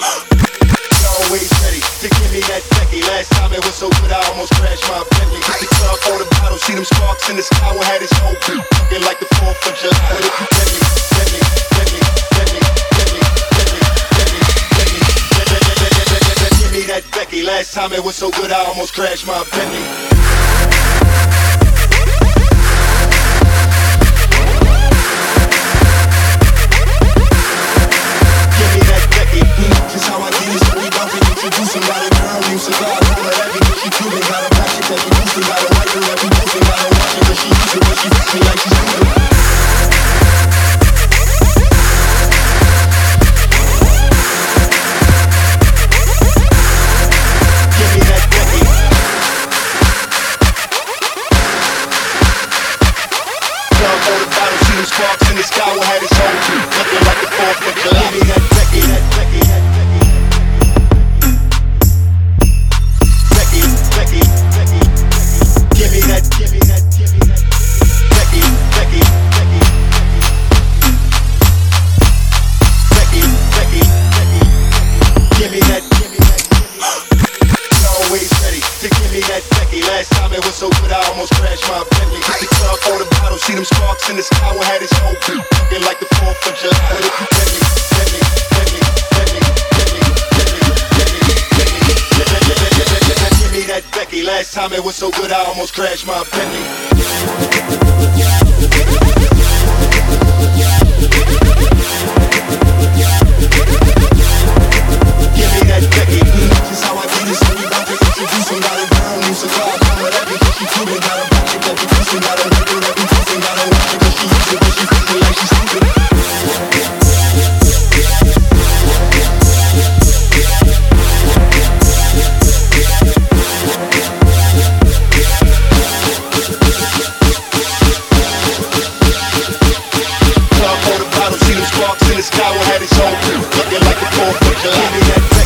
It's always ready to give me that Becky. Last time it was so good, I almost crashed my Bentley. Hit the club for the bottle, see them sparks in the sky. We had his whole crew looking like the 4th of July. But if you Bentley, Bentley, Bentley, Bentley, Bentley, Bentley, Bentley, Bentley, Bentley, Bentley, Bentley, Bentley, Bentley, Bentley, Bentley, Bentley, Bentley, Bentley, Bentley sparks in the sky. Had his whole crew looking like the 4th of July. Give me that that so good, I almost crashed my Bentley. Hit the club for the bottle, see them sparks in the sky. We had his whole crew looking like the 4th of July. But if you let me, let me, let me, let me, give me that Becky. Last time it was so good, I almost crashed my Bentley. had his own. Looking like a fourth of July.